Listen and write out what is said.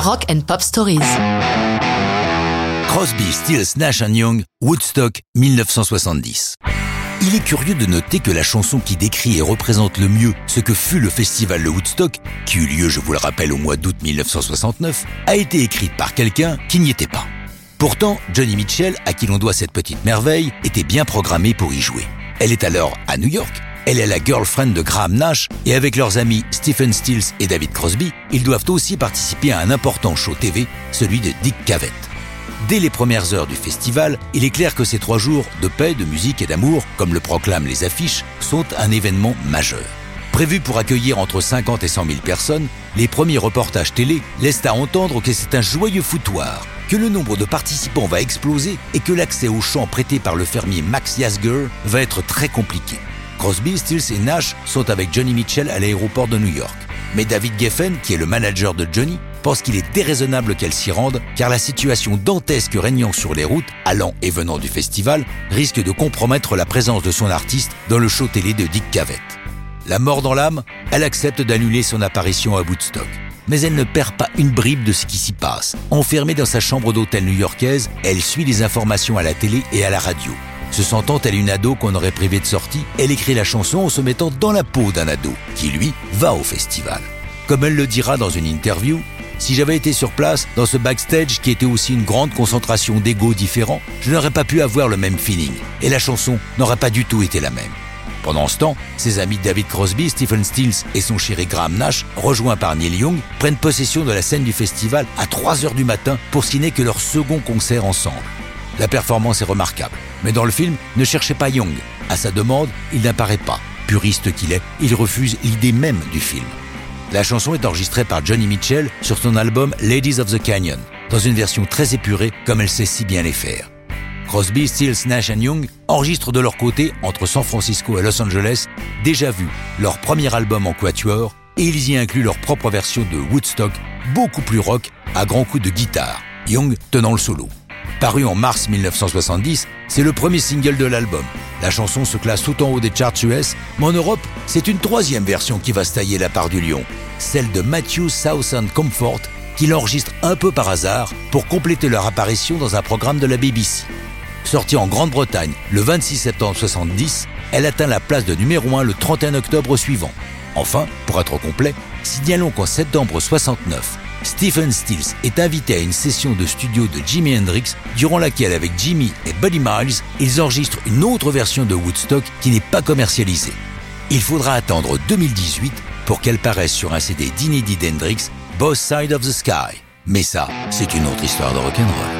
Rock and Pop Stories. Crosby, Stills, Nash Young, Woodstock 1970. Il est curieux de noter que la chanson qui décrit et représente le mieux ce que fut le festival de Woodstock, qui eut lieu, je vous le rappelle, au mois d'août 1969, a été écrite par quelqu'un qui n'y était pas. Pourtant, Johnny Mitchell, à qui l'on doit cette petite merveille, était bien programmé pour y jouer. Elle est alors à New York. Elle est la girlfriend de Graham Nash et avec leurs amis Stephen Stills et David Crosby, ils doivent aussi participer à un important show TV, celui de Dick Cavett. Dès les premières heures du festival, il est clair que ces trois jours de paix, de musique et d'amour, comme le proclament les affiches, sont un événement majeur. Prévu pour accueillir entre 50 et 100 000 personnes, les premiers reportages télé laissent à entendre que c'est un joyeux foutoir, que le nombre de participants va exploser et que l'accès aux champs prêtés par le fermier Max Yasgur va être très compliqué. Crosby, Stills et Nash sont avec Johnny Mitchell à l'aéroport de New York. Mais David Geffen, qui est le manager de Johnny, pense qu'il est déraisonnable qu'elle s'y rende car la situation dantesque régnant sur les routes, allant et venant du festival, risque de compromettre la présence de son artiste dans le show télé de Dick Cavett. La mort dans l'âme, elle accepte d'annuler son apparition à Woodstock. Mais elle ne perd pas une bribe de ce qui s'y passe. Enfermée dans sa chambre d'hôtel new-yorkaise, elle suit les informations à la télé et à la radio. Se sentant elle une ado qu'on aurait privée de sortie, elle écrit la chanson en se mettant dans la peau d'un ado, qui lui va au festival. Comme elle le dira dans une interview, si j'avais été sur place, dans ce backstage qui était aussi une grande concentration d'ego différents, je n'aurais pas pu avoir le même feeling, et la chanson n'aurait pas du tout été la même. Pendant ce temps, ses amis David Crosby, Stephen Stills et son chéri Graham Nash, rejoints par Neil Young, prennent possession de la scène du festival à 3 heures du matin pour n'est que leur second concert ensemble. La performance est remarquable, mais dans le film, ne cherchez pas Young. À sa demande, il n'apparaît pas. Puriste qu'il est, il refuse l'idée même du film. La chanson est enregistrée par Johnny Mitchell sur son album Ladies of the Canyon, dans une version très épurée comme elle sait si bien les faire. Crosby, Stills, Nash Young enregistrent de leur côté, entre San Francisco et Los Angeles, déjà vu leur premier album en quatuor et ils y incluent leur propre version de Woodstock, beaucoup plus rock, à grands coups de guitare, Young tenant le solo. Paru en mars 1970, c'est le premier single de l'album. La chanson se classe tout en haut des charts US, mais en Europe, c'est une troisième version qui va se tailler la part du lion, celle de Matthew Southern Comfort, qui l'enregistre un peu par hasard pour compléter leur apparition dans un programme de la BBC. Sortie en Grande-Bretagne le 26 septembre 70, elle atteint la place de numéro 1 le 31 octobre suivant. Enfin, pour être complet, signalons qu'en septembre 69, Stephen Stills est invité à une session de studio de Jimi Hendrix, durant laquelle avec Jimmy et Buddy Miles, ils enregistrent une autre version de Woodstock qui n'est pas commercialisée. Il faudra attendre 2018 pour qu'elle paraisse sur un CD d'inédit d'Hendrix, Both Side of the Sky. Mais ça, c'est une autre histoire de rock'n'roll.